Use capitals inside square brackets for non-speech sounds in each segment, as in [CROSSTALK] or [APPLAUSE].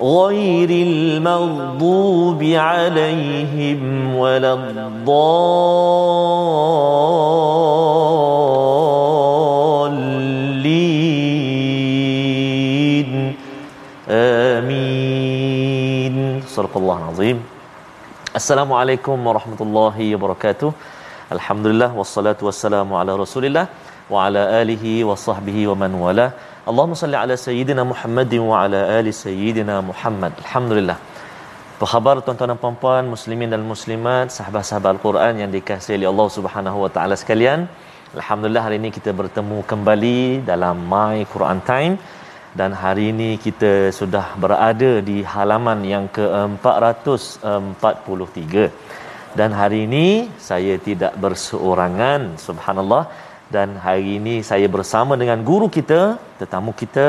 غير المغضوب عليهم ولا الضالين. آمين. صدق الله العظيم. السلام عليكم ورحمة الله وبركاته. الحمد لله والصلاة والسلام على رسول الله وعلى آله وصحبه ومن والاه. Allahumma salli ala sayyidina Muhammadin wa ala ali sayyidina Muhammad. Alhamdulillah. Apa khabar tuan-tuan dan puan-puan, muslimin dan muslimat, sahabat-sahabat Al-Quran yang dikasihi oleh Allah Subhanahu wa taala sekalian. Alhamdulillah hari ini kita bertemu kembali dalam My Quran Time dan hari ini kita sudah berada di halaman yang ke-443. Dan hari ini saya tidak berseorangan, subhanallah dan hari ini saya bersama dengan guru kita tetamu kita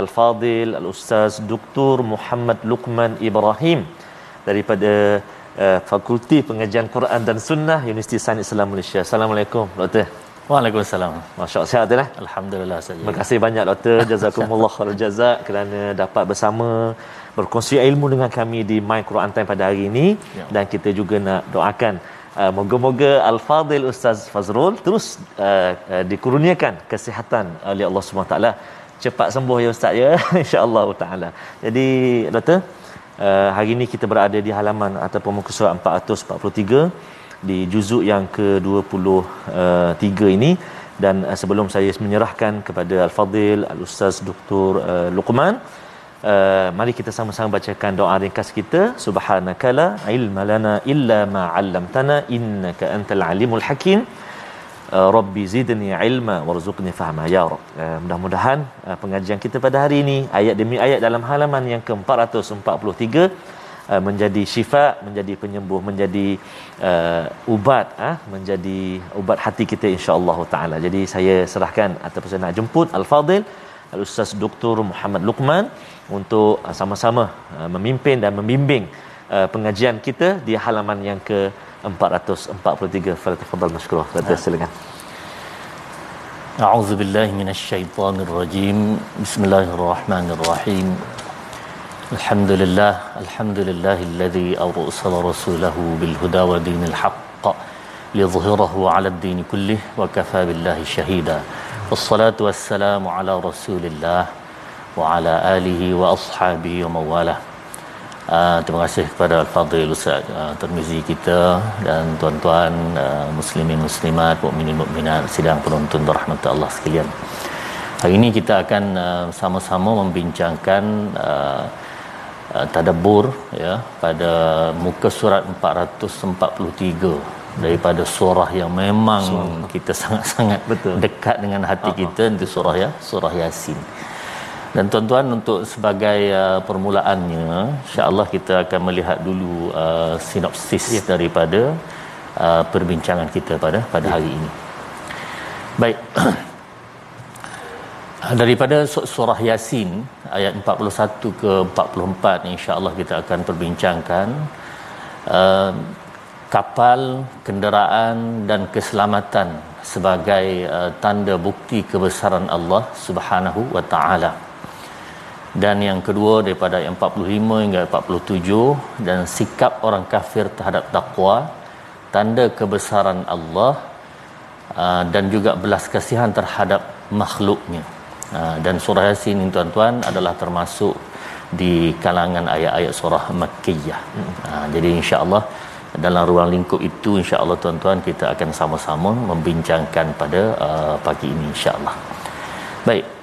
Al-Fadil Al-Ustaz Dr. Muhammad Luqman Ibrahim daripada uh, Fakulti Pengajian Quran dan Sunnah Universiti Sains Islam Malaysia. Assalamualaikum Doktor. Waalaikumsalam. Masya-Allah sihat ya? Alhamdulillah saja. Terima kasih banyak Doktor. [LAUGHS] Jazakumullah khairul jazak kerana dapat bersama berkongsi ilmu dengan kami di My Quran Time pada hari ini ya. dan kita juga nak doakan Uh, moga-moga Al-Fadil Ustaz Fazrul terus uh, uh, dikurniakan kesihatan oleh Allah SWT cepat sembuh ya Ustaz ya [LAUGHS] insya-Allah taala. Jadi doktor uh, hari ini kita berada di halaman ataupun muka surat 443 di juzuk yang ke-23 ini dan uh, sebelum saya menyerahkan kepada Al-Fadil Al-Ustaz Dr. Uh, Luqman Uh, mari kita sama-sama bacakan doa ringkas kita. Subhanakala ilma lana illa ma 'allamtana innaka antal alimul hakim. Uh, rabbi zidni ilma warzuqni fahma. Ya rab. Uh, mudah-mudahan uh, pengajian kita pada hari ini ayat demi ayat dalam halaman yang ke-443 uh, menjadi syifa menjadi penyembuh menjadi uh, ubat uh, menjadi ubat hati kita insya-Allah taala. Jadi saya serahkan ataupun saya nak jemput al-fadil al-ustaz Dr Muhammad Luqman untuk uh, sama-sama uh, memimpin dan membimbing uh, pengajian kita di halaman yang ke 443 Fadhil Mashkurah Fadhil silakan أعوذ بالله من الشيطان الرجيم بسم الله الرحمن الرحيم الحمد لله الحمد لله الذي أرسل رسوله بالهدى ودين الحق ليظهره على الدين كله وكفى بالله شهيدا والصلاة والسلام على رسول الله wa ala alihi wa ashabihi wa mawalah. Uh, terima kasih kepada Al-Fadhil Ustaz ah, uh, Termizi kita dan tuan-tuan uh, muslimin muslimat, mukminin mukminat, sidang penonton rahmat Allah sekalian. Hari ini kita akan uh, sama-sama membincangkan uh, uh, tadabbur ya pada muka surat 443 daripada surah yang memang surah. kita [LAUGHS] sangat-sangat betul dekat dengan hati uh-huh. kita itu surah ya surah yasin dan tuan-tuan untuk sebagai uh, permulaannya insya-Allah kita akan melihat dulu uh, sinopsis ya. daripada uh, perbincangan kita pada pada ya. hari ini. Baik. [CLEARS THROAT] daripada surah Yasin ayat 41 ke 44 insya-Allah kita akan perbincangkan uh, kapal, kenderaan dan keselamatan sebagai uh, tanda bukti kebesaran Allah Subhanahu wa taala. Dan yang kedua daripada ayat 45 hingga 47 dan sikap orang kafir terhadap takwa tanda kebesaran Allah uh, dan juga belas kasihan terhadap makhluknya. Uh, dan surah Yasin ini tuan-tuan adalah termasuk di kalangan ayat-ayat surah Makkiyah. Uh, jadi insya-Allah dalam ruang lingkup itu insya-Allah tuan-tuan kita akan sama-sama membincangkan pada pagi ini insya-Allah. Baik.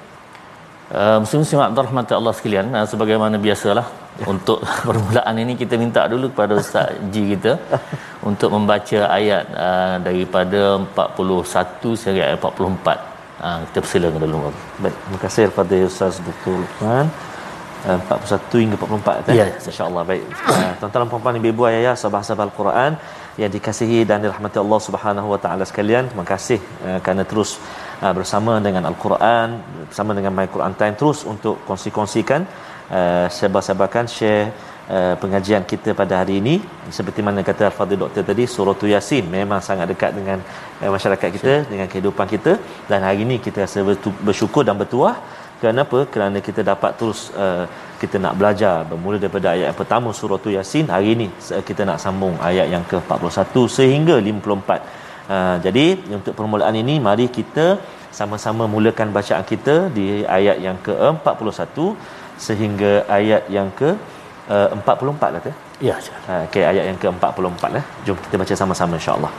Uh, Muslim-muslim Abdul Rahmat Allah sekalian, uh, sebagaimana biasalah untuk [LAUGHS] permulaan ini kita minta dulu kepada Ustaz Ji kita [LAUGHS] untuk membaca ayat uh, daripada 41 sehingga ayat 44. Uh, kita persilakan dulu. Baik, terima kasih kepada Ustaz Dr. Lukman. 41 hingga 44 kan? Ya, insya-Allah baik. Uh, tuan-tuan puan-puan ibu-ibu ayah sahabat-sahabat Al-Quran yang dikasihi dan dirahmati Allah Subhanahu wa taala sekalian, terima kasih uh, kerana terus uh, bersama dengan Al-Quran, bersama dengan My Quran Time terus untuk kongsi-kongsikan uh, sebar-sebarkan share Uh, pengajian kita pada hari ini. Seperti mana kata Al-Fadhil Doktor tadi surah Yasin memang sangat dekat dengan uh, masyarakat kita Sure. dengan kehidupan kita. Dan hari ini kita rasa bersyukur dan bertuah. Kenapa? Kerana kita dapat terus uh, kita nak belajar. Bermula daripada ayat yang pertama surah Yasin hari ini kita nak sambung ayat yang ke-41 sehingga 54 uh, jadi untuk permulaan ini mari kita sama-sama mulakan bacaan kita di ayat yang ke-41 sehingga ayat yang ke uh, 44 lah tu ya uh, okey ayat yang ke-44 lah jom kita baca sama-sama insya-Allah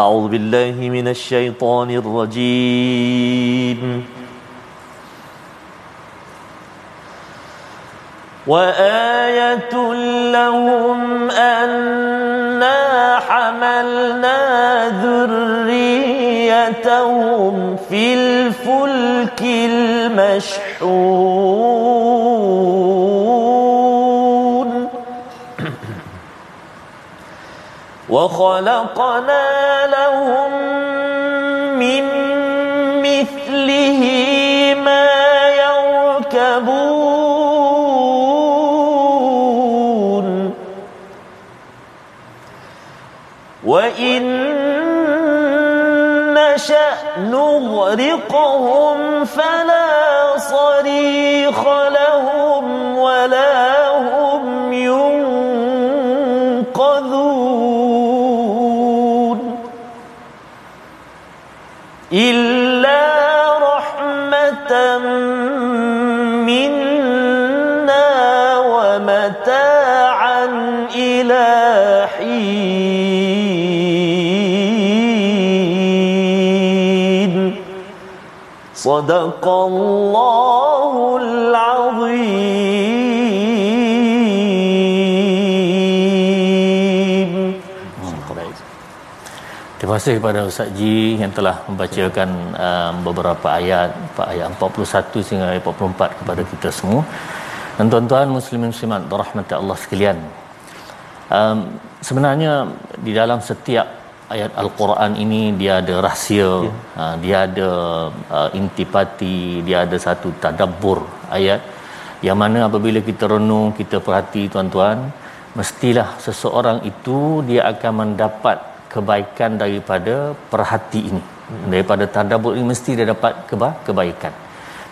A'udzu billahi minasyaitonir rajim وآية لهم أنا حملنا ذريتهم في الفلك المشحون. وخلقنا لهم من مثله وإن نشأ نغرقهم فلا صريخ لهم ولا صدق الله العظيم Terima kasih kepada Ustaz Ji yang telah membacakan um, beberapa ayat, ayat 41 sehingga ayat 44 kepada kita semua. Dan tuan-tuan muslimin muslimat rahmat Allah sekalian. Um, sebenarnya di dalam setiap ayat al-Quran ini dia ada rahsia, ya. uh, dia ada uh, intipati, dia ada satu tadabbur ayat yang mana apabila kita renung, kita perhati tuan-tuan, mestilah seseorang itu dia akan mendapat kebaikan daripada perhati ini. Hmm. Daripada tadabbur ini mesti dia dapat keba- kebaikan.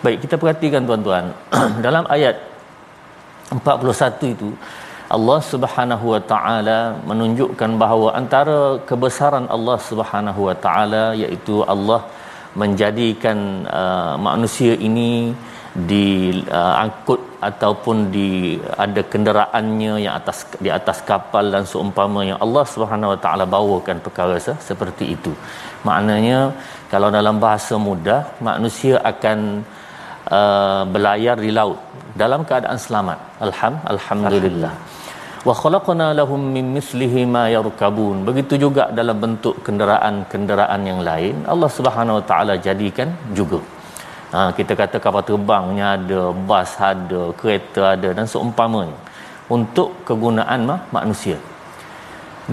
Baik, kita perhatikan tuan-tuan, [CLEARS THROAT] dalam ayat 41 itu Allah Subhanahu wa taala menunjukkan bahawa antara kebesaran Allah Subhanahu wa taala iaitu Allah menjadikan uh, manusia ini diangkut uh, ataupun di ada kenderaannya yang atas di atas kapal dan seumpama yang Allah Subhanahu wa taala bawakan perkara seperti itu. Maknanya kalau dalam bahasa mudah manusia akan uh, berlayar di laut dalam keadaan selamat. Alham alhamdulillah. Wa khalaqna lahum min mislihi ma yarkabun. Begitu juga dalam bentuk kenderaan-kenderaan yang lain, Allah Subhanahu Wa Taala jadikan juga. Ha, kita kata kapal terbangnya ada, bas ada, kereta ada dan seumpamanya untuk kegunaan mah, manusia.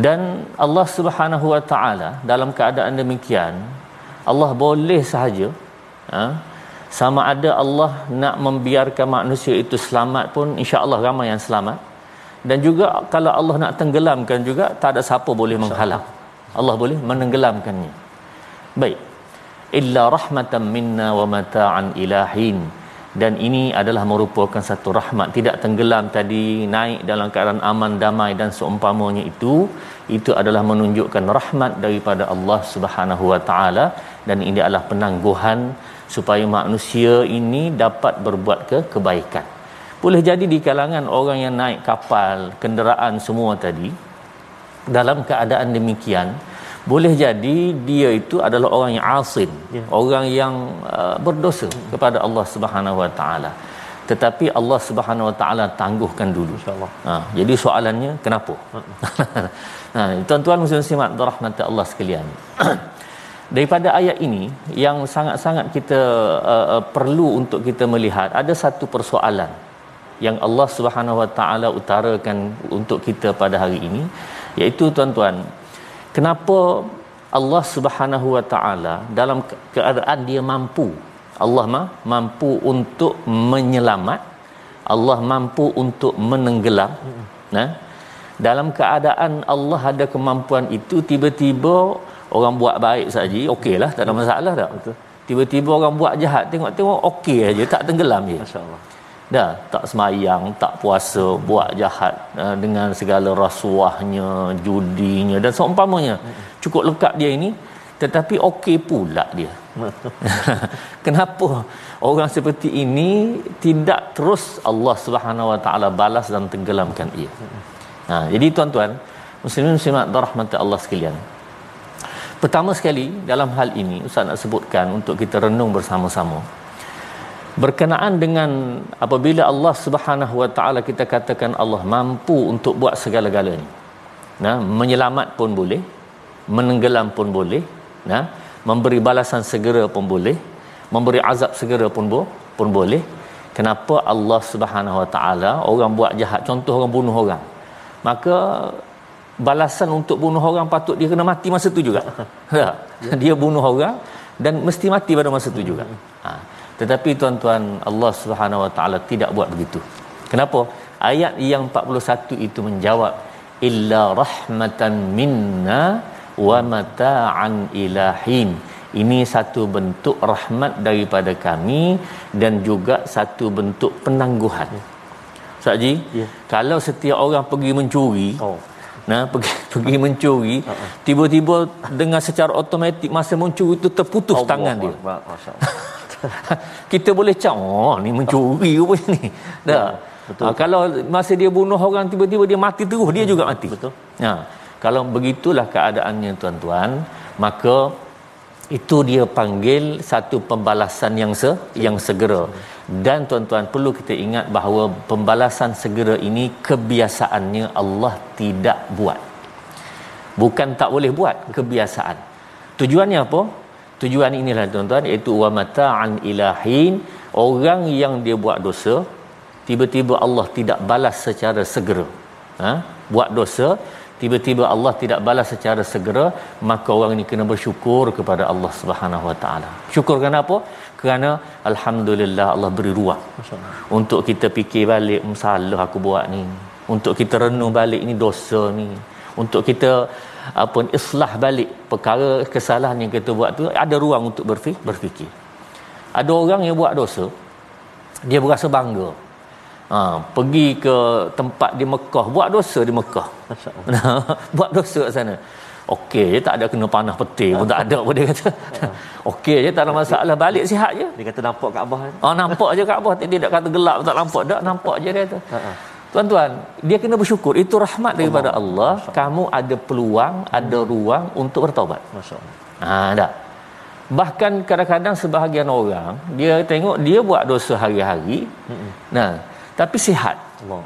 Dan Allah Subhanahu Wa Taala dalam keadaan demikian, Allah boleh sahaja ha, sama ada Allah nak membiarkan manusia itu selamat pun insya-Allah ramai yang selamat dan juga kalau Allah nak tenggelamkan juga tak ada siapa boleh menghalang. Allah boleh menenggelamkannya. Baik. Illa rahmatan minna wa mata'an ilahin dan ini adalah merupakan satu rahmat. Tidak tenggelam tadi naik dalam keadaan aman damai dan seumpamanya itu itu adalah menunjukkan rahmat daripada Allah Subhanahu wa taala. Dan ini adalah penangguhan supaya manusia ini dapat berbuat ke kebaikan. Boleh jadi di kalangan orang yang naik kapal, kenderaan semua tadi dalam keadaan demikian boleh jadi dia itu adalah orang yang asin ya. orang yang uh, berdosa kepada Allah Subhanahu Wa Taala. Tetapi Allah Subhanahu Wa Taala tangguhkan dulu. Insyaallah. Ha jadi soalannya kenapa? [LAUGHS] Ha tuan-tuan muslim-muslimat rahmat Allah sekalian. [CLEARS THROAT] Daripada ayat ini yang sangat-sangat kita uh, uh, perlu untuk kita melihat ada satu persoalan yang Allah Subhanahu Wa Taala utarakan untuk kita pada hari ini iaitu tuan-tuan kenapa Allah Subhanahu Wa Taala dalam keadaan dia mampu Allah mah mampu untuk menyelamat Allah mampu untuk menenggelam nah dalam keadaan Allah ada kemampuan itu tiba-tiba orang buat baik saja okeylah tak ada masalah tak? Betul. Tiba-tiba orang buat jahat tengok-tengok okey aja tak tenggelam je masyaallah dah tak semayang tak puasa buat jahat uh, dengan segala rasuahnya judinya dan seumpamanya. Cukup lekat dia ini tetapi okey pula dia. [LAUGHS] Kenapa orang seperti ini tidak terus Allah Subhanahu Wa Taala balas dan tenggelamkan ia? Ha, jadi tuan-tuan muslimin muslimat rahmat Allah sekalian. Pertama sekali dalam hal ini ustaz nak sebutkan untuk kita renung bersama-sama berkenaan dengan apabila Allah Subhanahu Wa Taala kita katakan Allah mampu untuk buat segala-galanya nah menyelamat pun boleh menenggelam pun boleh nah memberi balasan segera pun boleh memberi azab segera pun bo, pun boleh kenapa Allah Subhanahu Wa Taala orang buat jahat contoh orang bunuh orang maka balasan untuk bunuh orang patut dia kena mati masa tu juga ya. [LAUGHS] dia bunuh orang dan mesti mati pada masa tu juga ha. Tetapi tuan-tuan Allah Subhanahu Wa Taala tidak buat begitu kenapa ayat yang 41 itu menjawab illa rahmatan minna wa mata'an ilahin ini satu bentuk rahmat daripada kami dan juga satu bentuk penangguhan. Saji, ya. kalau setiap orang pergi mencuri, oh. nah pergi [LAUGHS] pergi mencuri, uh-uh. tiba-tiba dengan secara automatik masa mencuri itu terputus oh, tangan dia. [LAUGHS] [LAUGHS] Kita boleh cak, oh ni mencuri [LAUGHS] rupanya ni. Dah. Ya, betul. Ha, kalau masa dia bunuh orang tiba-tiba dia mati terus, dia juga mati. Betul. Ha, kalau begitulah keadaannya tuan-tuan, maka itu dia panggil satu pembalasan yang se yang segera dan tuan-tuan perlu kita ingat bahawa pembalasan segera ini kebiasaannya Allah tidak buat bukan tak boleh buat kebiasaan tujuannya apa tujuan inilah tuan-tuan iaitu wa mata'an ilahin orang yang dia buat dosa tiba-tiba Allah tidak balas secara segera ha? buat dosa tiba-tiba Allah tidak balas secara segera maka orang ini kena bersyukur kepada Allah Subhanahu Wa Taala. Syukur kenapa? Kerana alhamdulillah Allah beri ruang untuk kita fikir balik masalah aku buat ni. Untuk kita renung balik ini dosa ni. Untuk kita apa islah balik perkara kesalahan yang kita buat tu ada ruang untuk berfikir. Ada orang yang buat dosa dia berasa bangga. Ha, pergi ke tempat di Mekah buat dosa di Mekah. [LAUGHS] Buat dosa kat sana. Okey je tak ada kena panah peti pun tak ada pun dia kata. [LAUGHS] Okey je tak ada masalah balik sihat je. Dia kata nampak Kaabah kan oh nampak je Kaabah dia tak kata gelap tak nampak. Tak nampak je dia kata Tuan-tuan, dia kena bersyukur. Itu rahmat daripada Allah. Allah. Kamu ada peluang, ada ruang untuk bertaubat. Masya-Allah. Ha, dah bahkan kadang-kadang sebahagian orang dia tengok dia buat dosa hari-hari mm nah tapi sihat Allah.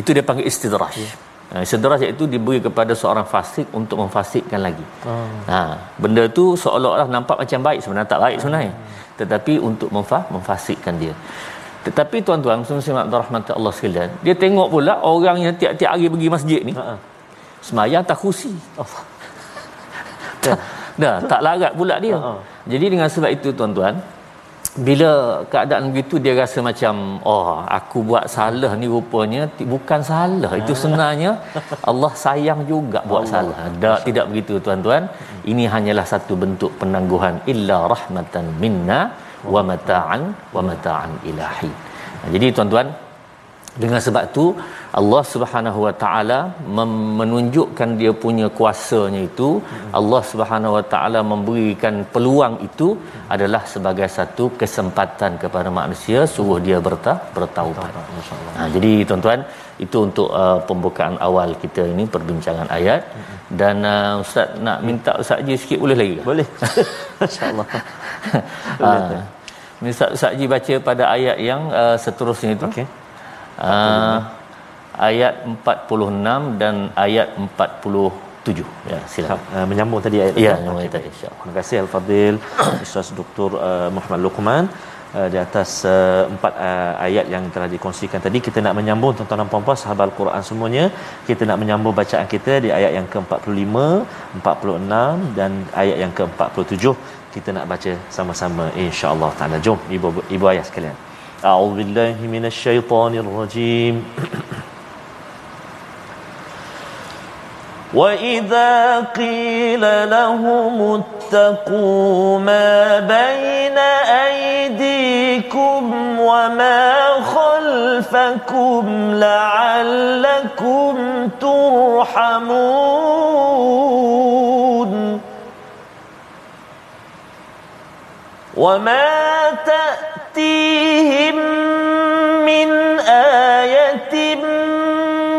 itu dia panggil istidraj yeah. Ha, istidraj itu diberi kepada seorang fasik untuk memfasikkan lagi oh. ha benda tu seolah-olah nampak macam baik sebenarnya tak baik sebenarnya hmm. tetapi untuk memfa- memfasikkan dia tetapi tuan-tuan semua rahmat Allah sekalian dia tengok pula orang yang tiap-tiap hari pergi masjid ni. Uh-huh. semayang tak khusi oh. dah, dah tak larat pula dia. Uh-huh. jadi dengan sebab itu tuan-tuan bila keadaan begitu dia rasa macam oh aku buat salah ni rupanya. Bukan salah itu sebenarnya Allah sayang juga buat Allah. salah. Tak tidak begitu tuan-tuan. Ini hanyalah satu bentuk penangguhan. Illa rahmatan minna wa mata'an wa mata'an ilahi. Jadi tuan-tuan dengan sebab tu Allah Subhanahu Wa Taala menunjukkan dia punya kuasanya itu hmm. Allah Subhanahu Wa Taala memberikan peluang itu adalah sebagai satu kesempatan kepada manusia suruh dia bertah bertaubat. Ha, jadi tuan-tuan itu untuk uh, pembukaan awal kita ini perbincangan ayat hmm. dan uh, ustaz nak minta ustaz je sikit boleh lagi? Boleh. [LAUGHS] Masya-Allah. ha, Ustaz Ustaz Ji baca pada ayat yang uh, seterusnya itu. Okey. Uh, ayat 46 dan ayat 47 ya silakan. Uh, menyambung tadi ayat ya menyambung ayat tadi insyaallah. Terima kasih al-fadil [COUGHS] Ustaz Dr uh, Muhammad Luqman. Uh, di atas uh, empat uh, ayat yang telah dikongsikan tadi kita nak menyambung tuan-tuan dan puan-puan sahabat al-Quran semuanya. Kita nak menyambung bacaan kita di ayat yang ke-45 46 dan ayat yang ke-47 kita nak baca sama-sama insya-Allah. Taala jom ibu ibu ayah sekalian a'udzubillahi minasyaitonirrajim وإذا قيل لهم اتقوا ما بين أيديكم وما خلفكم لعلكم ترحمون. وما تأتيهم من آية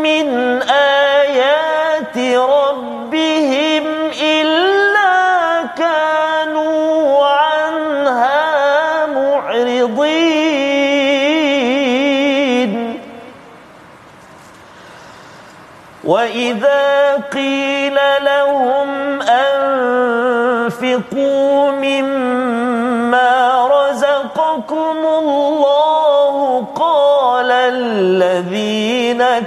من آيات ربهم إلا كانوا عنها معرضين وإذا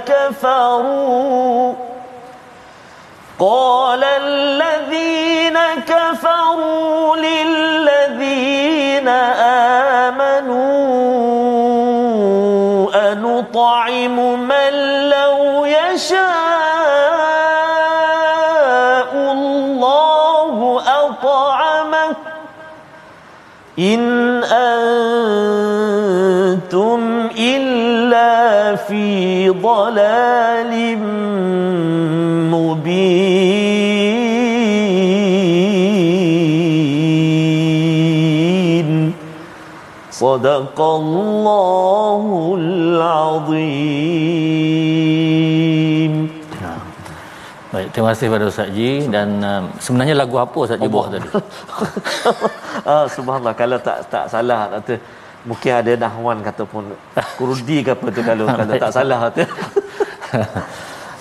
كفروا. قال الذين كفروا للذين آمنوا أنطعم من لو يشاء الله أطعمه. إن أنتم إلا في ضلال مبين صدق الله العظيم Baik, terima kasih kepada Ustaz Ji dan uh, sebenarnya lagu apa Ustaz Ji buat tadi? [LAUGHS] ah, subhanallah kalau tak tak salah kata mungkin ada nahwan kata pun kurdi ke apa tu kalau kalau tak salah tu.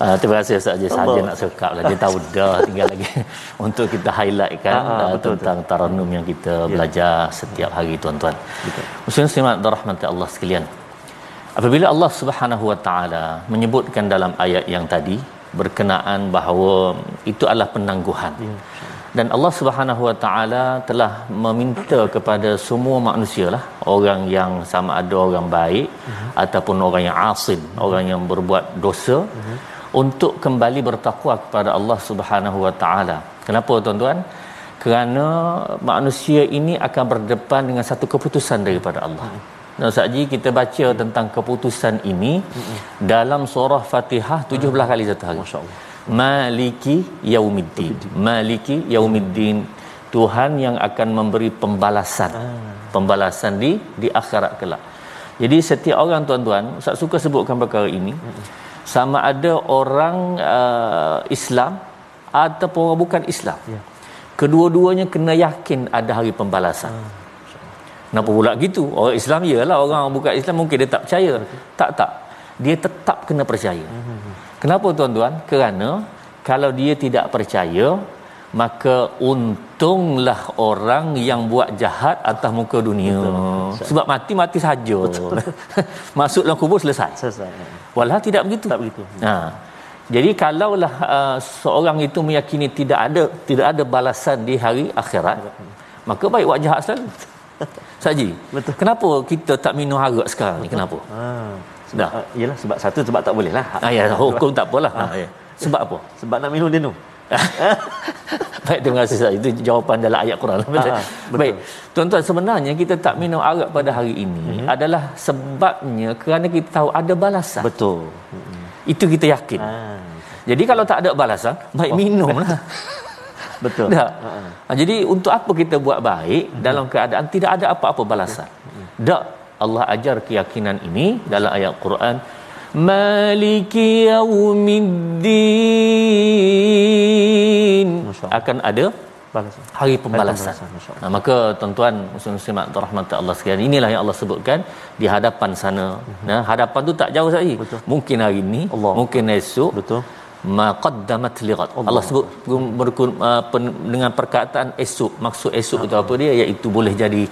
Uh, [LAUGHS] terima kasih Ustaz Haji saja nak sekap lah dia tahu dah tinggal lagi [LAUGHS] untuk kita highlight kan uh, uh, betul, tentang betul. taranum yang kita yeah. belajar setiap hari tuan-tuan. Muslim Simat rahmati Allah sekalian. Apabila Allah Subhanahu Wa Taala menyebutkan dalam ayat yang tadi berkenaan bahawa itu adalah penangguhan. Yeah. Dan Allah Subhanahu Wa Taala telah meminta kepada semua manusia lah orang yang sama ada orang baik uh-huh. ataupun orang yang asin, uh-huh. orang yang berbuat dosa uh-huh untuk kembali bertakwa kepada Allah Subhanahu Wa Taala. Kenapa tuan-tuan? Kerana manusia ini akan berdepan dengan satu keputusan daripada Allah. Dan saji kita baca tentang keputusan ini dalam surah Fatihah 17 kali satu hari. Masya-Allah. Maliki yaumiddin. Maliki yaumiddin. Tuhan yang akan memberi pembalasan. Ah. Pembalasan di di akhirat kelak. Jadi setiap orang tuan-tuan, Ustaz suka sebutkan perkara ini sama ada orang uh, Islam ataupun orang bukan Islam. Ya. Kedua-duanya kena yakin ada hari pembalasan. Hmm. Kenapa pula gitu? Orang Islam ialah orang bukan Islam mungkin dia tak percaya. Tak tak. Dia tetap kena percaya. Hmm. Kenapa tuan-tuan? Kerana kalau dia tidak percaya, maka untunglah orang yang buat jahat atas muka dunia. Betul. sebab mati mati saja [LAUGHS] masuk dalam kubur selesai. Selesai. Walau tidak begitu. Tak begitu. Ha. Jadi kalaulah uh, seorang itu meyakini tidak ada tidak ada balasan di hari akhirat maka baik buat jahat selalu. [LAUGHS] Saji betul. kenapa kita tak minum arak sekarang ni? Kenapa? Ha sebab uh, yalah sebab satu sebab tak boleh lah ha, ya hukum tak apalah ha. ha, ya. sebab apa sebab nak minum dia tu [LAUGHS] Baik, terima kasih Ustaz. Itu jawapan dalam ayat Quran. Ha, betul. Baik, tuan-tuan sebenarnya kita tak minum arak pada hari ini hmm. adalah sebabnya kerana kita tahu ada balasan. Betul. Hmm. Itu kita yakin. Ha. Jadi kalau tak ada balasan, baik oh. minumlah. [LAUGHS] Betul. Tak. Ha. Jadi untuk apa kita buat baik hmm. dalam keadaan tidak ada apa-apa balasan? Hmm. Tak. Allah ajar keyakinan ini dalam ayat Quran Maliki yaumiddin akan ada balasan. hari pembalasan. Hari pembalasan nah, maka tuan-tuan muslim-muslimat rahmat Allah sekalian inilah yang Allah sebutkan di hadapan sana. Mm-hmm. Nah, hadapan tu tak jauh lagi. Mungkin hari ini, Allah. mungkin esok. Betul maqaddamat liqat Allah. Allah. sebut berkun, uh, pen, dengan perkataan esok maksud esok itu apa dia? Iaitu boleh jadi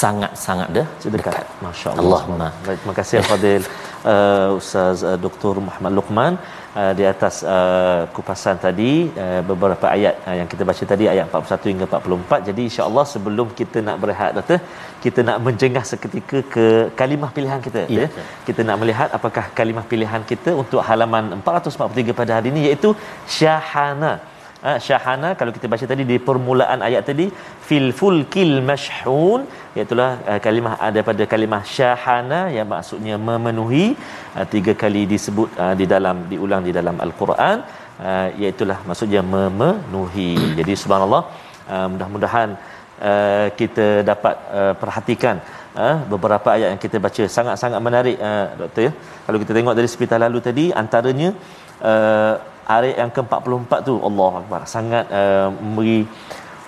sangat-sangat dah dekat, dekat. masya-Allah baik terima kasih Fadil [LAUGHS] uh, Ustaz uh, Dr Muhammad Luqman uh, di atas uh, kupasan tadi uh, beberapa ayat uh, yang kita baca tadi ayat 41 hingga 44 jadi insya-Allah sebelum kita nak berehat doktor kita nak menjengah seketika ke kalimah pilihan kita ya. ya. Kita nak melihat apakah kalimah pilihan kita untuk halaman 443 pada hari ini iaitu syahana. Ha, syahana kalau kita baca tadi di permulaan ayat tadi fil fulkil mashhun iaitu uh, kalimah ada pada kalimah syahana yang maksudnya memenuhi uh, tiga kali disebut uh, di dalam diulang di dalam al-Quran uh, iaitu maksudnya memenuhi. Jadi subhanallah uh, mudah-mudahan uh, kita dapat uh, perhatikan uh, beberapa ayat yang kita baca sangat-sangat menarik uh, doktor ya kalau kita tengok dari sepital lalu tadi antaranya uh, ayat yang ke-44 tu Allah Akbar. Sangat uh, memberi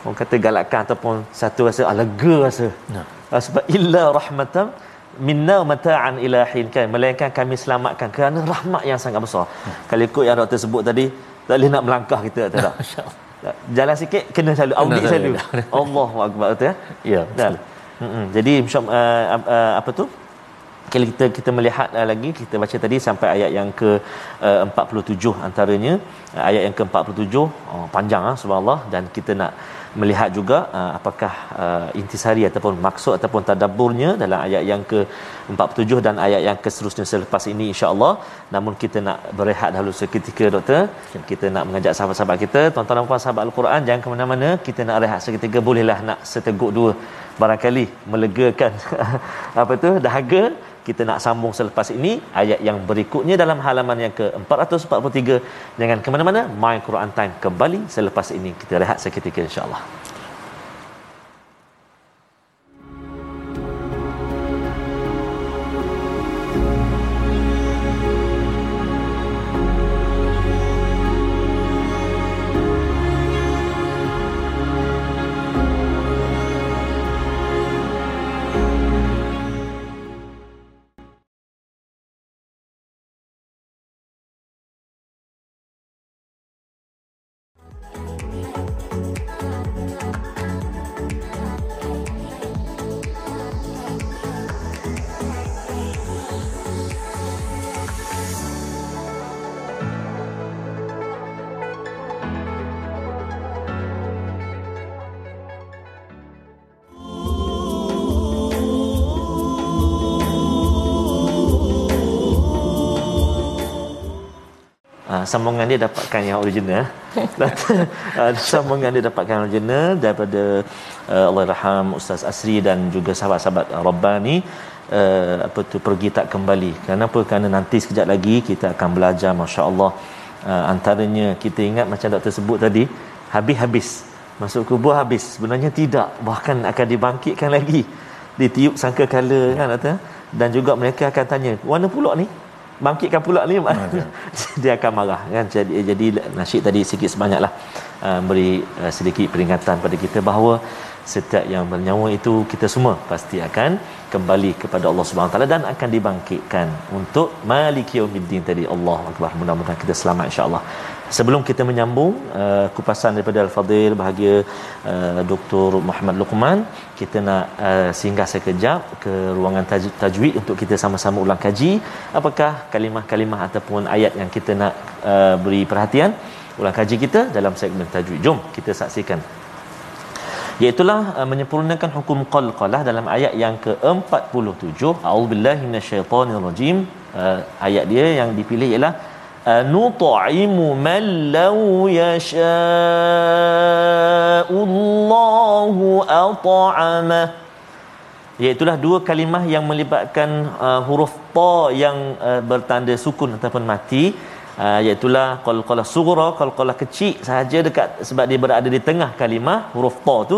orang kata galakkan ataupun satu rasa ah, lega rasa. Nah. uh, sebab illa rahmatan minna mata'an ilahin kan? Melainkan kami selamatkan kerana rahmat yang sangat besar. Hmm. kalau ikut yang doktor sebut tadi tak boleh nak melangkah kita tak [LAUGHS] jalan sikit kena selalu audit selalu. [LAUGHS] Allahu akbar tu ya? Ya. Betul. Hmm jadi uh, uh, apa tu kalau kita kita melihat uh, lagi kita baca tadi sampai ayat yang ke uh, 47 antaranya. Uh, ayat yang ke 47 oh, panjang ah subhanallah. Dan kita nak melihat juga apakah intisari ataupun maksud ataupun tadabburnya dalam ayat yang ke 47 dan ayat yang seterusnya selepas ini insya-Allah. Namun kita nak berehat dahulu seketika doktor. Kita nak mengajak sahabat-sahabat kita tuan-tuan dan puan sahabat al-Quran jangan ke mana-mana. Kita nak rehat seketika bolehlah nak seteguk dua barangkali melegakan [LAUGHS] apa tu dahaga kita nak sambung selepas ini ayat yang berikutnya dalam halaman yang ke-443. Jangan ke mana-mana my Quran time kembali selepas ini. Kita rehat seketika insya-Allah sambungan dia dapatkan yang original [LAUGHS] uh, sambungan dia dapatkan original daripada uh, Allah raham Ustaz Asri dan juga sahabat-sahabat Rabbani. Uh, apa tu pergi tak kembali. Kenapa? Kerana nanti sekejap lagi kita akan belajar masya-Allah. Uh, antaranya kita ingat macam doktor sebut tadi habis-habis. Masuk kubur habis. Sebenarnya tidak. Bahkan akan dibangkitkan lagi. Ditiup sangka kala kan doktor? Dan juga mereka akan tanya warna pula ni bangkitkan pula ni [LAUGHS] dia akan marah kan? Jadi jadi nasyid tadi sikit sebanyaklah uh, beri uh, sedikit peringatan pada kita bahawa setiap yang bernyawa itu kita semua pasti akan kembali kepada Allah Subhanahu taala dan akan dibangkitkan untuk maliki yaumiddin tadi. Allah akbar. Mudah-mudahan kita selamat insya-Allah sebelum kita menyambung uh, kupasan daripada al-fadil bahagia uh, Dr Muhammad Luqman kita nak uh, singgah sekejap ke ruangan taj- tajwid untuk kita sama-sama ulang kaji. Apakah kalimah-kalimah ataupun ayat yang kita nak uh, beri perhatian? Ulang kaji kita dalam segmen tajwid. Jom kita saksikan. Iaitulah uh, menyempurnakan hukum qalqalah dalam ayat yang ke-47 a'udzubillahi minasyaitonirrajim. Uh, ayat dia yang dipilih ialah نطعم من لو يشاء at'amah Iaitulah dua kalimah yang melibatkan uh, huruf ta yang uh, bertanda sukun ataupun mati uh, iaitulah qalqalah sughra qalqalah kecil sahaja dekat sebab dia berada di tengah kalimah huruf ta tu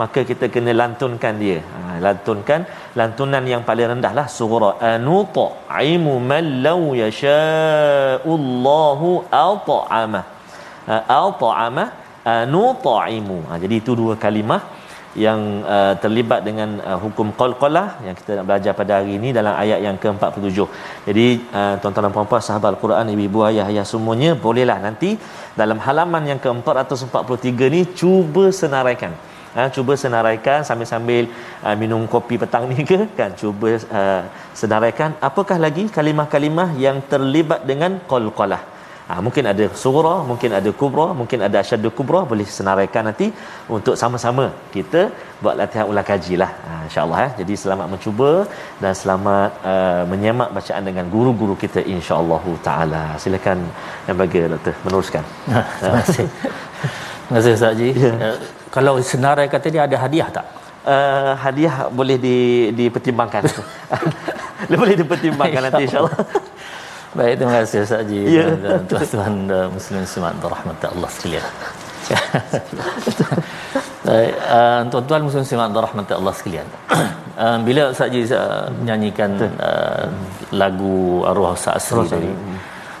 maka kita kena lantunkan dia ha, lantunkan lantunan yang paling rendah lah sughra anuta aimu man law yasha'ullahu at'ama at'ama anutaimu ha, jadi itu dua kalimah yang uh, terlibat dengan uh, hukum qalqalah yang kita nak belajar pada hari ini dalam ayat yang ke-47. Jadi uh, tuan-tuan dan puan-puan sahabat Al-Quran ibu-ibu ayah-ayah semuanya bolehlah nanti dalam halaman yang ke-443 ni cuba senaraikan. Ha, cuba senaraikan sambil-sambil uh, minum kopi petang ni ke kan cuba uh, senaraikan apakah lagi kalimah-kalimah yang terlibat dengan qalqalah Ha, mungkin ada surah, mungkin ada kubra, mungkin ada asyadu kubra boleh senaraikan nanti untuk sama-sama kita buat latihan ulang kaji lah. Ha, InsyaAllah. Eh. Jadi selamat mencuba dan selamat uh, menyemak bacaan dengan guru-guru kita insyaAllah ta'ala. Silakan yang bagi Doktor meneruskan. [LAUGHS] Terima kasih. Terima kasih Ustaz Haji. Yeah. Uh, kalau senarai kata dia ada hadiah tak? Uh, hadiah boleh di, dipertimbangkan. [LAUGHS] boleh dipertimbangkan nanti insyaAllah. Baik, terima kasih Ustaz Haji ya. dan tuan-tuan dan muslim semat rahmat Allah sekalian. [LAUGHS] Baik, uh, tuan-tuan muslim semat rahmat Allah sekalian. Uh, [CLEARS THROAT] bila Ustaz Haji uh, menyanyikan uh, lagu Arwah Ustaz Asri tadi,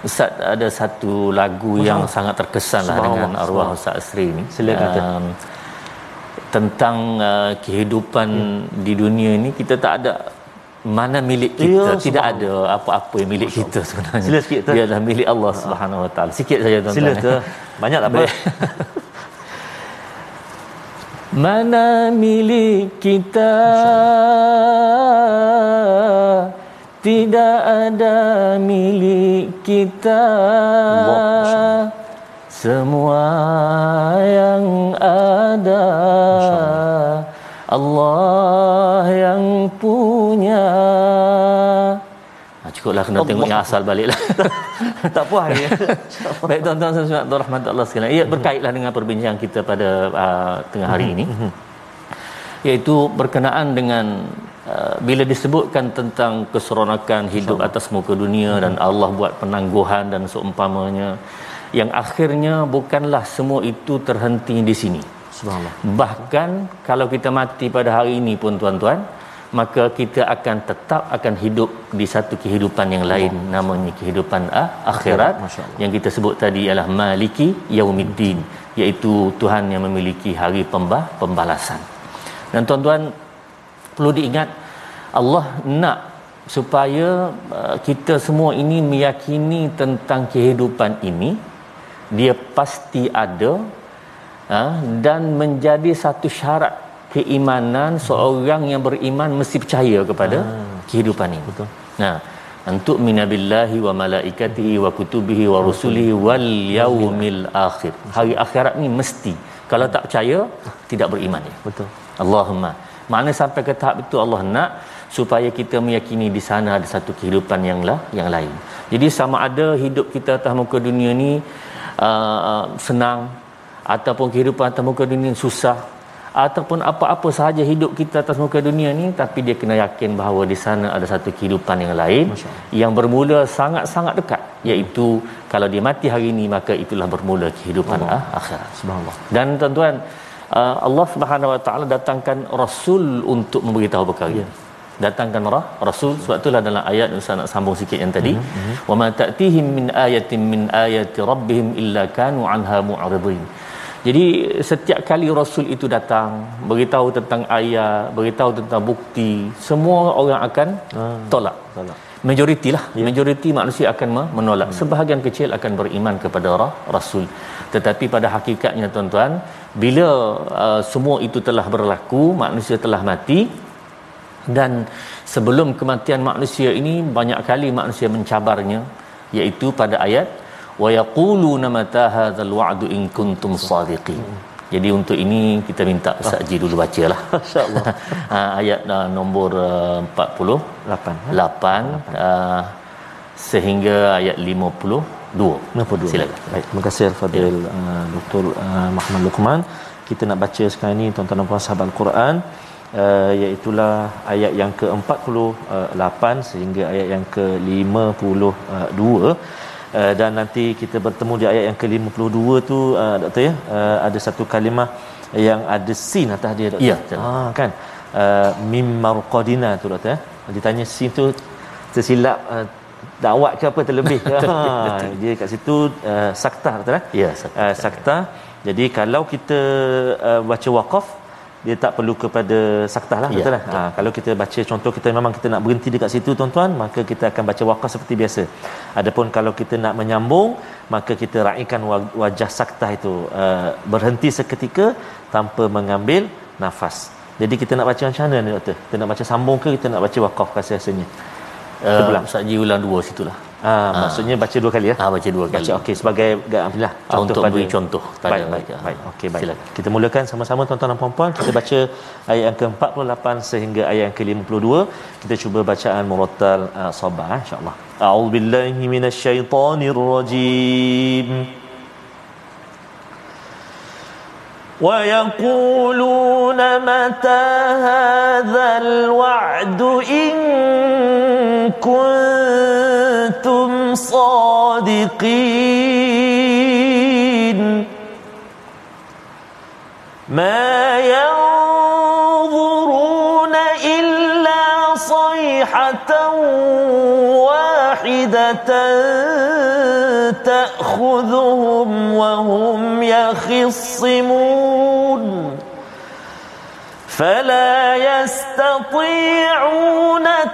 Ustaz ada satu lagu Masa. yang sangat terkesan lah dengan Arwah Ustaz Asri ini. Silakan. Um, tentang uh, kehidupan ya. di dunia ini kita tak ada mana milik kita. Ya, tidak ada apa-apa yang milik kita sebenarnya. Sila sikit tu dia milik Allah ha. Subhanahu Wa Taala. Sikit saja tuan-tuan sila tu banyak tak apa? [LAUGHS] Mana milik kita? Tidak ada milik kita. Allah, semua yang ada. Allah yang punya. Ha, Cukuplah kena Allah. tengok yang asal balik lah. [LAUGHS] Tak puas ya [LAUGHS] Baik tuan-tuan dan puan rahmat Allah sekalian. Ia berkaitlah dengan perbincangan kita pada uh, tengah hari ini. Mhm. Iaitu berkenaan dengan uh, Bila disebutkan tentang keseronakan hidup atas muka dunia Dan. Allah buat penangguhan dan seumpamanya Yang akhirnya bukanlah semua itu terhenti di sini Subhanallah. Bahkan kalau kita mati pada hari ini pun tuan-tuan, maka kita akan tetap akan hidup di satu kehidupan yang lain Allah. namanya kehidupan ah, akhirat yang kita sebut tadi ialah maliki yaumiddin iaitu Tuhan yang memiliki hari pembah pembalasan. Dan tuan-tuan perlu diingat Allah nak supaya uh, kita semua ini meyakini tentang kehidupan ini dia pasti ada ha, dan menjadi satu syarat keimanan seorang yang beriman mesti percaya kepada ha. kehidupan ini. Betul. Nah, untuk minabillahi wa malaikatihi wa kutubihi wa rusulihi wal yaumil akhir. Hari akhirat ni mesti. Kalau tak percaya, tidak beriman ya. Betul. Allahumma. Mana sampai ke tahap itu Allah nak supaya kita meyakini di sana ada satu kehidupan yang lah yang lain. Jadi sama ada hidup kita atas muka dunia ni uh, senang ataupun kehidupan atas muka dunia susah ataupun apa-apa sahaja hidup kita atas muka dunia ni tapi dia kena yakin bahawa di sana ada satu kehidupan yang lain yang bermula sangat-sangat dekat iaitu kalau dia mati hari ini maka itulah bermula kehidupan Allah. akhirat subhanallah dan tuan-tuan uh, Allah Subhanahu wa taala datangkan rasul untuk memberitahu perkara ya. Datangkan rah rasul sebab itulah dalam ayat Ustaz nak sambung sikit yang tadi mm-hmm. wa ma ta'tihim min ayatin min ayati rabbihim illa kanu anha mu'ridin jadi setiap kali Rasul itu datang beritahu tentang ayat, beritahu tentang bukti, semua orang akan hmm. tolak. Tolak. Majoriti lah, yeah. majoriti manusia akan menolak. Hmm. Sebahagian kecil akan beriman kepada Rasul. Tetapi pada hakikatnya tuan-tuan, bila uh, semua itu telah berlaku, manusia telah mati dan sebelum kematian manusia ini banyak kali manusia mencabarnya iaitu pada ayat wa yaquluna mata hadzal wa'du in kuntum sadiqin. Jadi untuk ini kita minta Ustaz Ji dulu bacalah. [LAUGHS] Insyaallah. [LAUGHS] Ha, ayat uh, nombor uh, 48 8 uh, sehingga ayat 52 52 silakan. Baik terima kasih al-fadil ya. uh, Dr. Uh, Muhammad Luqman. Kita nak baca sekarang ni tuan-tuan dan puan sahabat Al-Quran uh, iaitulah ayat yang ke-48 sehingga ayat yang ke-52 uh, dan nanti kita bertemu di ayat yang ke-52 tu uh, doktor ya? Uh, ada satu kalimah yang ada sin atas dia doktor. Ya. Ha kan? Uh, mim marqadina tu doktor ya? Ditanya sin tu tersilap uh, dakwat ke apa terlebih ha [LAUGHS] dia kat situ uh, sakta betul eh ya sakta, uh, sakta. jadi kalau kita uh, baca waqaf dia tak perlu kepada saktah lah betul ya, lah ha, kalau kita baca contoh kita memang kita nak berhenti dekat situ tuan-tuan maka kita akan baca waqaf seperti biasa. Adapun kalau kita nak menyambung maka kita raikan wajah saktah itu uh, berhenti seketika tanpa mengambil nafas. Jadi kita nak baca macam mana ni doktor? Kita nak baca sambung ke kita nak baca waqaf rasa-rasanya uh, Ustaz Ji ulang dua situlah. Ah, ha. maksudnya baca dua kali ya. Ah, baca dua kali. Baca okey sebagai alhamdulillah contoh untuk pada beri contoh pada baik, baik, baik. Okey baik. Silakan. Kita mulakan sama-sama tuan-tuan dan puan-puan. Kita baca ayat yang ke-48 sehingga ayat yang ke-52. Kita cuba bacaan murattal uh, sabah insya-Allah. A'udzubillahi minasyaitonirrajim. ويقولون متى هذا الوعد إن كنتم صادقين؟ ما ينظرون إلا صيحة واحدة تأخذهم وهم يخصمون فلا يستطيعون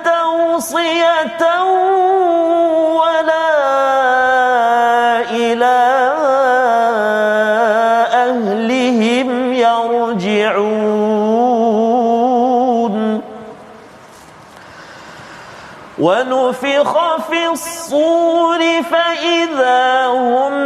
توصية ولا إلى أهلهم يرجعون ونفخ في الصور فإذا هم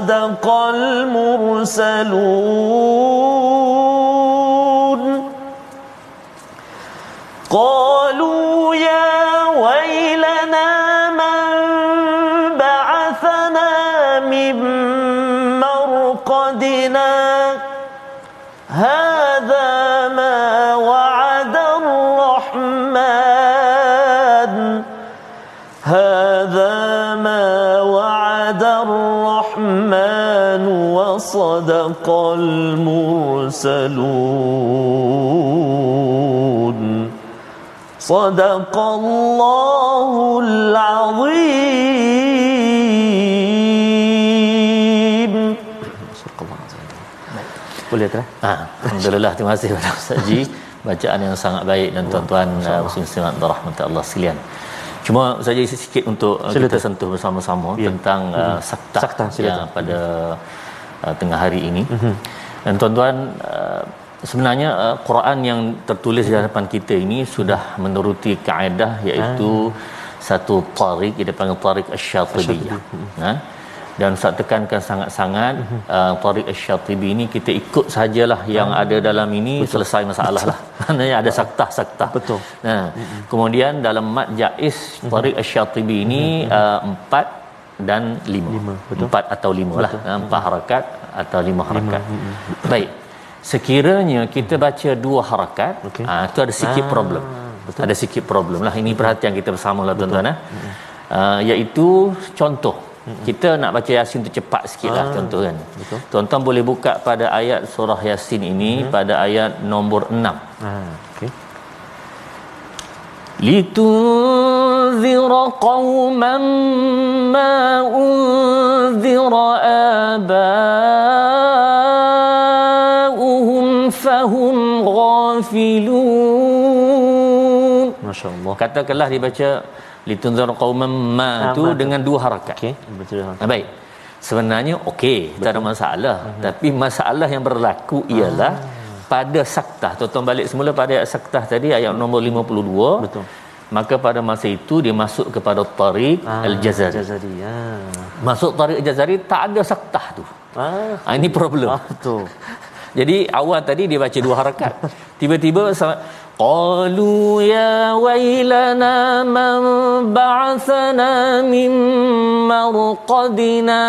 وصدق المرسلون. قالوا يا ويلنا من بعثنا من مرقدنا؟ هذا وصدق المرسلون صدق الله العظيم صدق الله العظيم boleh tak? Ha, alhamdulillah terima kasih kepada Ustaz Ji bacaan yang sangat baik dan tuan-tuan uh, muslim-muslimat rahmat Allah sekalian. Cuma saja sikit untuk uh, kita sentuh bersama-sama ya. tentang uh, sakta, sakta ya, pada uh, tengah hari ini. Mm-hmm. Dan tuan-tuan uh, sebenarnya uh, Quran yang tertulis di hadapan kita ini sudah menuruti kaedah iaitu ah. satu tariq dia panggil tariq asy-syatibiyah. Ha? dan Ustaz tekankan sangat-sangat mm-hmm. uh, Tariq Asy-Syatibi ini kita ikut sajalah yang mm ada dalam ini Betul. selesai masalah lah [LAUGHS] maknanya ada saktah-saktah Betul nah mm-hmm. kemudian dalam mat jaiz Tariq Asy-Syatibi ini mm-hmm. uh, empat dan lima, lima betul. empat atau lima lah. betul. lah empat harakat atau lima harakat lima. Mm-hmm. baik sekiranya kita baca dua harakat okay. uh, itu ada sikit ah, problem betul. ada sikit problem lah ini perhatian kita bersama lah tuan-tuan eh. uh, iaitu contoh kita nak baca Yasin tu cepat sikit lah ah, contoh kan. Betul. Tuan-tuan boleh buka pada ayat surah Yasin ini hmm. pada ayat nombor 6. Ah, okey. Litunzira qauman ma unzira aba'uhum fahum ghafilun. Masya-Allah. Katakanlah dibaca litunzir qauman ma tu dengan dua harakat okey betul ha, baik sebenarnya okey tak ada masalah uh-huh. tapi masalah yang berlaku ialah uh-huh. Pada saktah tuan balik semula pada ayat saktah tadi ayat nombor 52 betul. Maka pada masa itu dia masuk kepada tariq ah, al-jazari. Jazari ya. Masuk tariq al-jazari tak ada saktah tu. Ah, ah ini problem. Ah, betul. [LAUGHS] Jadi awal tadi dia baca dua harakat. Tiba-tiba qalu ya wailana man ba'athana min marqadina.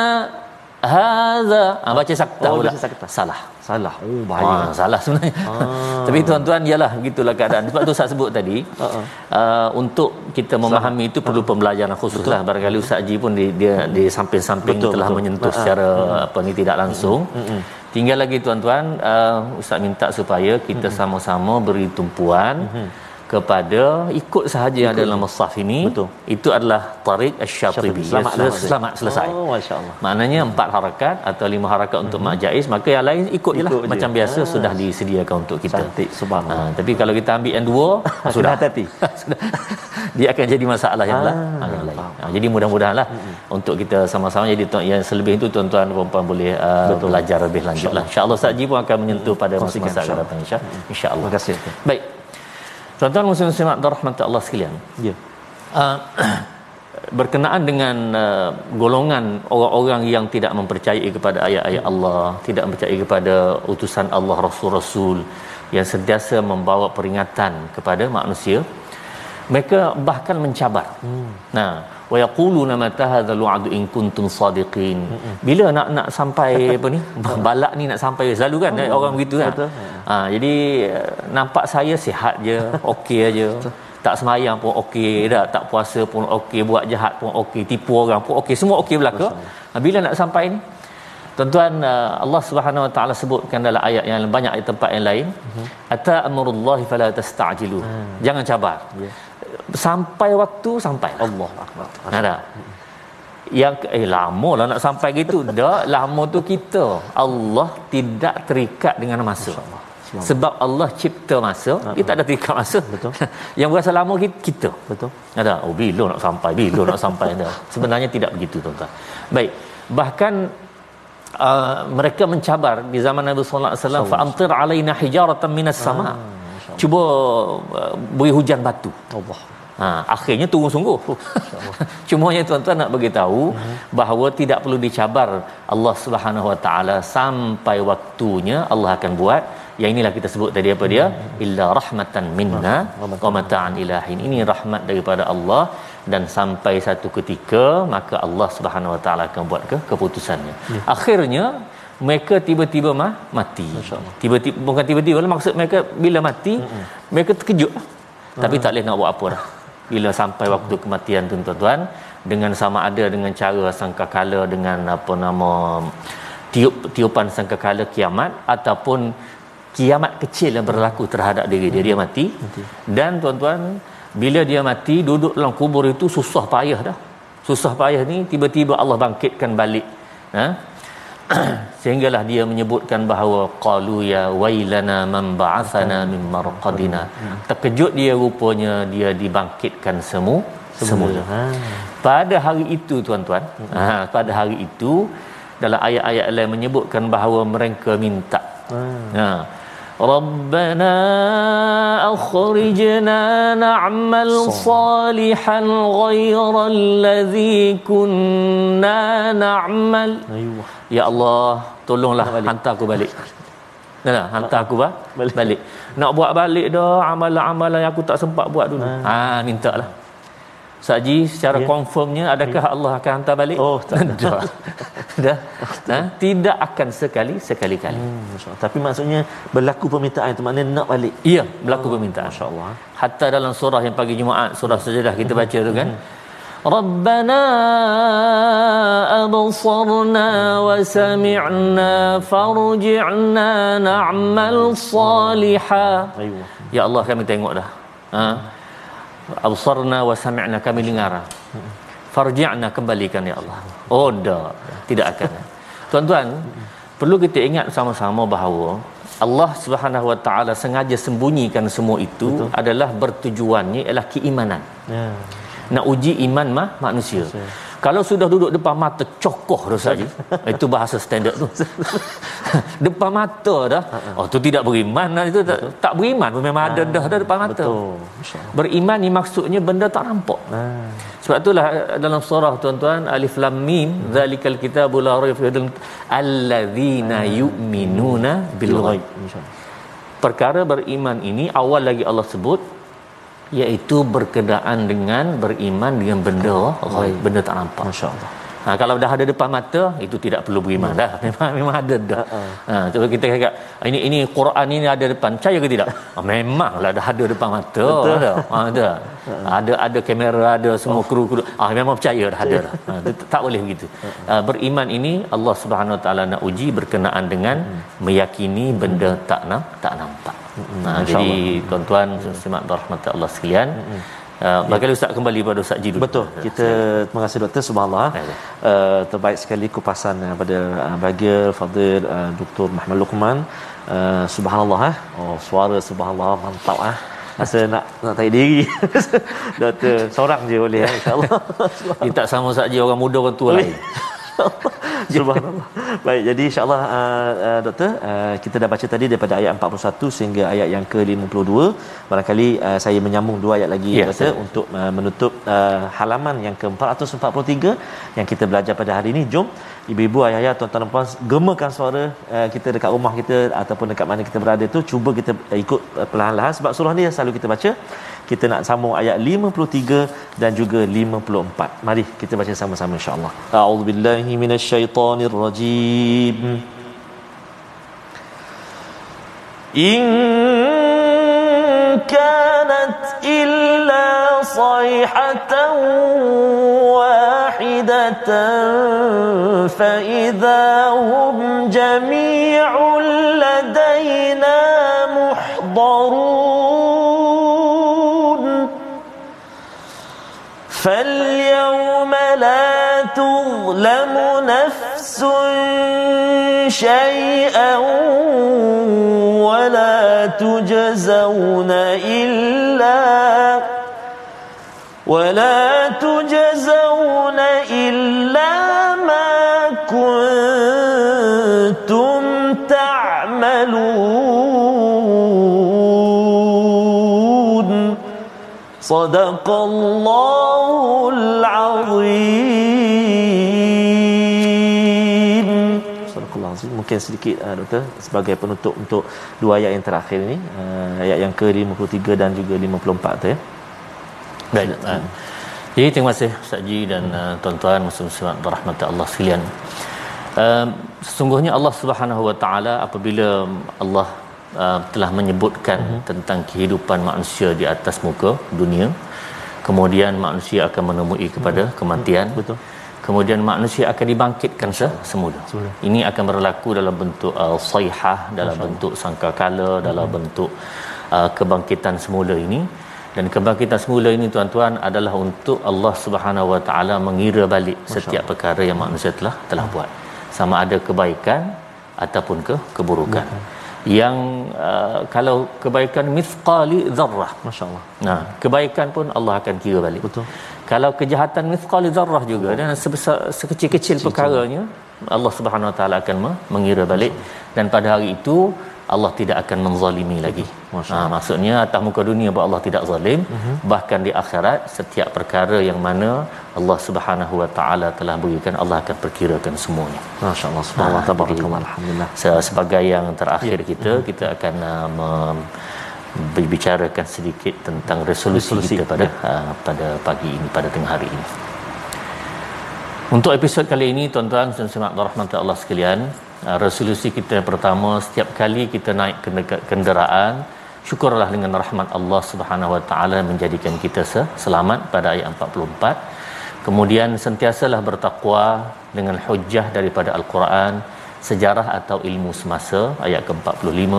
Hadza. Ah, baca sakta oh, pula. sakta. salah salah oh bahaya ah, salah sebenarnya ah. [LAUGHS] tapi tuan-tuan ialah begitulah keadaan sebab tu saya sebut tadi uh-uh. uh, untuk kita memahami itu perlu pembelajaran khusus lah barangkali Ustaz Haji pun di, dia di samping-samping betul, telah betul. menyentuh uh-huh. secara uh-huh. apa ni tidak langsung uh-huh. tinggal lagi tuan-tuan uh, Ustaz minta supaya kita uh-huh. sama-sama beri tumpuan uh-huh kepada ikut sahaja yang ada dalam mushaf ini betul. itu adalah tariq asy-syatibi selamat, ya, selamat selesai. Oh masyaallah. Maknanya empat harakat atau lima harakat untuk hmm. majais maka yang lain ikut jelah. Ikut macam je. biasa ah. sudah disediakan untuk kita. Cantik subhanallah. Ha, tapi kalau kita ambil yang dua [LAUGHS] sudah hati [LAUGHS] dia akan jadi masalah yang, ah, yang lain. ha, jadi mudah-mudahanlah hmm. untuk kita sama-sama. Jadi yang selebih itu tuan-tuan dan puan boleh uh, belajar lebih lanjutlah insya-Allah. Ustaz Ji pun akan menyentuh pada masa-masa akan datang insya-Allah terima kasih. Baik Tuan-tuan muslim-muslim rahmat Allah sekalian. Ya. Uh, [CLEARS THROAT] berkenaan dengan uh, golongan orang-orang yang tidak mempercayai kepada ayat-ayat Allah, tidak mempercayai kepada utusan Allah Rasul-Rasul yang sentiasa membawa peringatan kepada manusia, mereka bahkan mencabar. Hmm. Nah, wa yaquluna mata hadzal wa'du in kuntum sadiqin bila nak nak sampai [LAUGHS] apa ni? [LAUGHS] Balak ni nak sampai selalu kan? Oh, orang begitu kan? ha, jadi nampak saya sihat je [LAUGHS] okey aja tak semayang pun okey dah tak puasa pun okey buat jahat pun okey tipu orang pun okey semua okey belaka ha, bila nak sampai ni? Tuan-tuan Allah Subhanahu Wa Taala sebutkan dalam ayat yang banyak di tempat yang lain. Uh-huh. ata amurullahi fala tastajilu. Hmm. jangan cabar. Yeah sampai waktu sampai. Allah akbar. Ada. Yang eh lama lah nak sampai gitu. Dah lama tu kita. Allah tidak terikat dengan masa. Sebab Allah cipta masa uh-huh. dia tak ada terikat masa. Betul. [LAUGHS] Yang berasa lama kita. Betul. Ada. Oh bila nak sampai? Bila nak sampai dah sebenarnya tidak begitu tuan-tuan. Baik. Bahkan uh, mereka mencabar di zaman Nabi sallallahu alaihi wasallam fa amtir alaina hijaratan minas sama. Ah, cuba uh, beri hujan batu. Allah Ha, akhirnya turun sungguh. [LAUGHS] Cuma yang tuan-tuan nak bagi tahu uh-huh. bahawa tidak perlu dicabar Allah Subhanahu Wa Taala sampai waktunya Allah akan buat. Yang inilah kita sebut tadi apa dia? Uh-huh. Illa rahmatan minna wa mata'an ilahin. Ini rahmat daripada Allah dan sampai satu ketika maka Allah Subhanahu Wa Taala akan buat ke keputusannya. Uh-huh. Akhirnya mereka tiba-tiba mah mati. Tiba-tiba bukan tiba-tiba lah maksud mereka bila mati uh-huh. mereka terkejut. Tapi uh-huh. tak boleh nak buat apa dah bila sampai waktu kematian tu tuan-tuan dengan sama ada dengan cara sangkakala dengan apa nama tiup tiupan sangkakala kiamat ataupun kiamat kecil yang berlaku terhadap diri. Dia dia mati. Dan tuan-tuan bila dia mati duduk dalam kubur itu susah payah dah. Susah payah ni tiba-tiba Allah bangkitkan balik. Ha? [CLEARS THROAT] sehinggalah dia menyebutkan bahawa qalu ya wailana man ba'athana min marqadina. Terkejut dia rupanya dia dibangkitkan semu semula. Ha. pada hari itu tuan-tuan ha, pada hari itu dalam ayat-ayat lain menyebutkan bahawa mereka minta. Ha ربنا أخرجنا نعمل صالحا غير الذي كنا نعمل أيوة. Ya Allah tolonglah hantar aku balik Nah, hantar aku bah, balik. balik. Nak buat balik dah amalan-amalan yang aku tak sempat buat dulu. Ha, ha minta lah. Saji secara yeah. confirmnya adakah yeah. Allah akan hantar balik? Oh, tak ada. [LAUGHS] Dah. Ha? Tidak akan sekali sekali-kali. Hmm, Tapi maksudnya berlaku permintaan itu maknanya nak balik. Iya, berlaku oh, permintaan. Masya-Allah. Hatta dalam surah yang pagi Jumaat, surah Sajadah kita baca tu kan. ربنا أبصرنا وسمعنا فرجعنا نعمل صالحا Ya Allah kami tengok dah. Ha? absarna wa sami'na kami dengar farji'na kembalikan ya Allah oh dah tidak akan tuan-tuan perlu kita ingat sama-sama bahawa Allah Subhanahu Wa Taala sengaja sembunyikan semua itu Betul. adalah bertujuannya ialah keimanan. Ya. Nak uji iman mah manusia. Betul. Kalau sudah duduk depan mata cokoh dah saja [LAUGHS] itu bahasa standard tu. [LAUGHS] Depan mata dah. Oh tu tidak beriman lah itu. Tak, tak beriman pun memang ada dah dah depan mata. betul. Beriman ni maksudnya benda tak nampak. Sebab itulah dalam surah tuan-tuan alif lam mim hmm. zalikal kitabul la raiba fihi alladzina yu'minuna bil ghaib. Perkara beriman ini awal lagi Allah sebut iaitu berkenaan dengan beriman dengan benda ghaib benda tak nampak masyaallah Ha, kalau dah ada depan mata itu tidak perlu beriman dah. [LAUGHS] Memang memang ada dah. Uh-uh. Ha, cuba kita cakap ini ini Quran ini ada depan percaya ke tidak? [LAUGHS] Ha, memanglah dah ada depan mata Betul. ada. Ha, ada. Uh-uh. Ada ada kamera ada semua oh. kru-kru. Ah ha, memang percaya dah ada dah. Ha, [LAUGHS] tak boleh begitu. Ha, beriman ini Allah Subhanahu Wa Taala nak uji berkenaan dengan uh-huh. meyakini benda tak nak tak nampak. Ha, jadi tuan-tuan sesimak rahmat Allah sekalian. Uh, bagi ya. Ustaz kembali pada Ustaz Jidu. Betul. Kita terima kasih doktor subhanallah. Uh, terbaik sekali kupasan uh, pada uh, bagi Fadil uh, Dr. Muhammad Luqman. Uh, subhanallah eh. Oh suara subhanallah mantap ah. Rasa nak nak tarik diri. [LAUGHS] doktor seorang je boleh eh, insya-Allah. Dia tak sama saja orang muda orang tua [LAUGHS] lain. [LAUGHS] Subhanallah. Baik, jadi insya-Allah uh, uh, doktor, uh, kita dah baca tadi daripada ayat 41 sehingga ayat yang ke-52. Barangkali uh, saya menyambung dua ayat lagi ya, doktor saya. untuk uh, menutup uh, halaman yang ke-443 yang kita belajar pada hari ini. Jom ibu-ibu ayah-ayah tuan-tuan puan gemakan suara uh, kita dekat rumah kita ataupun dekat mana kita berada tu cuba kita uh, ikut uh, perlahan-lahan. Sebab surah ni selalu kita baca kita nak sambung ayat 53 dan juga 54 mari kita baca sama-sama insya-Allah. A'udzubillahi minasyaitonirrajim. In kanat illa sayhatan فإذا هم جميع لدينا محضرون. فاليوم لا تظلم نفس شيئا ولا تجزون إلا ولا تجزون صدق الله mungkin sedikit uh, doktor sebagai penutup untuk dua ayat yang terakhir ini uh, ayat yang ke-53 dan juga 54 tu ya. Baik. Uh, jadi terima kasih Ustaz Ji dan uh, tuan-tuan muslim-muslimat rahmat Allah sekalian. Uh, sesungguhnya Allah Subhanahu Wa Taala apabila Allah uh, telah menyebutkan uh-huh. tentang kehidupan manusia di atas muka dunia kemudian manusia akan menemui kepada uh-huh. kematian betul kemudian manusia akan dibangkitkan semula. semula. Ini akan berlaku dalam bentuk uh, sayhah, dalam Masya bentuk sangkakala, hmm. dalam bentuk uh, kebangkitan semula ini. Dan kebangkitan semula ini tuan-tuan adalah untuk Allah Subhanahu Wa Taala mengira balik Masya setiap perkara yang manusia telah telah hmm. buat. Sama ada kebaikan ataupun ke keburukan. Hmm. Yang uh, kalau kebaikan mithqali zarrah. Masya-Allah. Nah, kebaikan pun Allah akan kira balik. Betul kalau kejahatan mithqal zarrah juga dan sebesar sekecil-kecil perkaranya Allah Subhanahu Wa Taala akan mengira balik dan pada hari itu Allah tidak akan menzalimi lagi. Ha, maksudnya atas muka dunia bahawa Allah tidak zalim, uh-huh. bahkan di akhirat setiap perkara yang mana Allah Subhanahu Wa Taala telah berikan Allah akan perkirakan semuanya. Masya-Allah subhanallah ha, tabarakallah alhamdulillah. Sebagai yang terakhir ya. kita uh-huh. kita akan uh, berbicarakan sedikit tentang resolusi, resolusi kita pada ya. uh, pada pagi ini pada tengah hari ini. Untuk episod kali ini tuan-tuan dan sahabat rahmat Allah sekalian, uh, resolusi kita yang pertama setiap kali kita naik kenderaan syukurlah dengan rahmat Allah Subhanahu Wa Taala menjadikan kita selamat pada ayat 44. Kemudian sentiasalah bertakwa dengan hujah daripada al-Quran, sejarah atau ilmu semasa ayat ke-45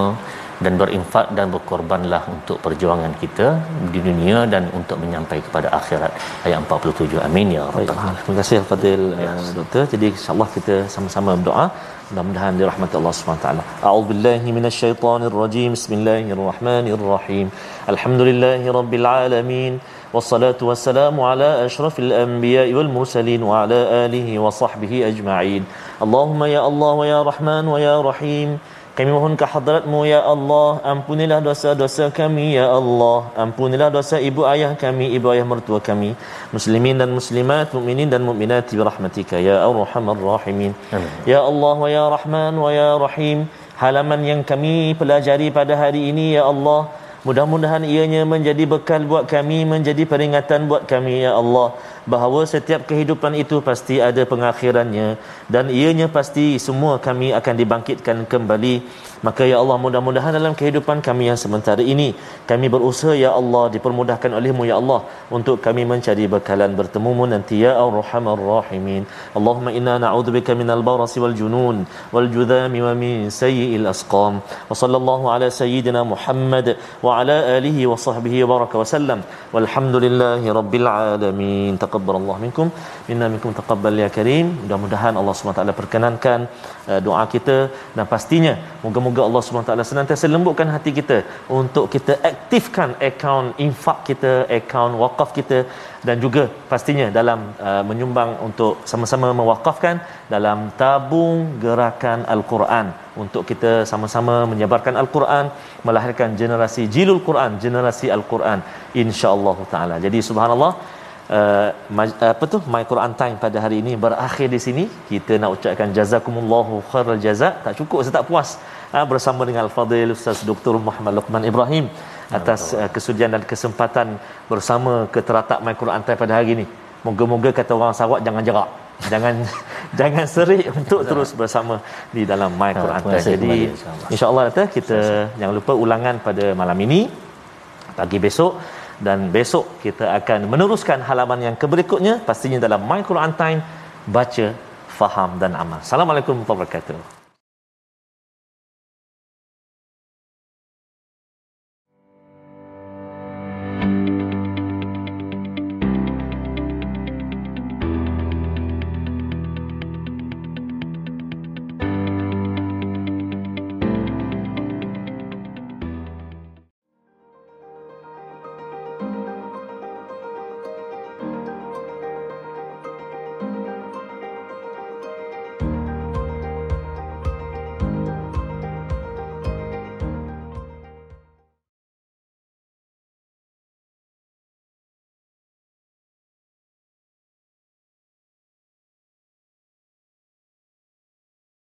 dan berinfak dan berkorbanlah untuk perjuangan kita di dunia dan untuk menyampai kepada akhirat. Ayat 47 amin ya rabbal alamin. terima kasih fadil yes. uh, doktor. Jadi insyaallah kita sama-sama berdoa. Mudah-mudahan dirahmati Allah Subhanahu taala. A'udzubillahi minasyaitonirrajim bismillahirrahmanirrahim. Alhamdulillahirabbil alamin. Wassalatu wassalamu ala asyrafil anbiya'i wal mursalin wa ala alihi wa sahbihi ajma'in. Allahumma ya Allah wa kami mohon ke hadratmu ya Allah. Ampunilah dosa-dosa kami ya Allah. Ampunilah dosa ibu ayah kami Ibu ayah mertua kami. Muslimin dan muslimat Mukminin dan mukminat Birahmatika ya Ar-Rahman Rahimin. Ya Allah wa ya Rahman wa ya Rahim. Halaman yang kami pelajari pada hari ini ya Allah. Mudah-mudahan ianya menjadi bekal buat kami Menjadi peringatan buat kami ya Allah bahawa setiap kehidupan itu pasti ada pengakhirannya dan ianya pasti semua kami akan dibangkitkan kembali. Maka ya Allah mudah-mudahan dalam kehidupan kami yang sementara ini kami berusaha ya Allah dipermudahkan olehmu ya Allah untuk kami mencari bekalan bertemumu nanti ya Ar-Rahman Rahimin. Allahumma inna na'udzubika minal barasi wal junun wal judhami wa min sayyi'il asqam. Wa sallallahu ala sayyidina Muhammad wa ala alihi wa sahbihi wa baraka wa sallam. Walhamdulillahi rabbil alamin taqabbal Allah minkum. Minna minkum taqabbal ya karim. Mudah-mudahan Allah SWT perkenankan uh, doa kita. Dan pastinya moga-moga Allah SWT senantiasa lembutkan hati kita untuk kita aktifkan akaun infak kita akaun wakaf kita. Dan juga pastinya dalam uh, menyumbang untuk sama-sama mewakafkan dalam tabung gerakan al-Quran. Untuk kita sama-sama menyebarkan al-Quran melahirkan generasi jilul Quran generasi al-Quran. insya-Allah taala. Jadi subhanallah uh, apa tu? My Quran time pada hari ini berakhir di sini. Kita nak ucapkan jazakumullahu khairal jazak tak cukup saya tak puas. Uh, bersama dengan al-fadil ustaz Dr Muhammad Luqman Ibrahim atas uh, kesudian dan kesempatan bersama ke teratak my Quran time pada hari ini. Moga-moga kata orang Sarawak jangan jerak. Jangan [LAUGHS] jangan serik untuk terus bersama di dalam my Quran time. jadi insyaallah kita jangan lupa ulangan pada malam ini. Pagi besok dan besok kita akan meneruskan halaman yang keberikutnya pastinya dalam My Quran Time baca faham dan amal. Assalamualaikum warahmatullahi wabarakatuh.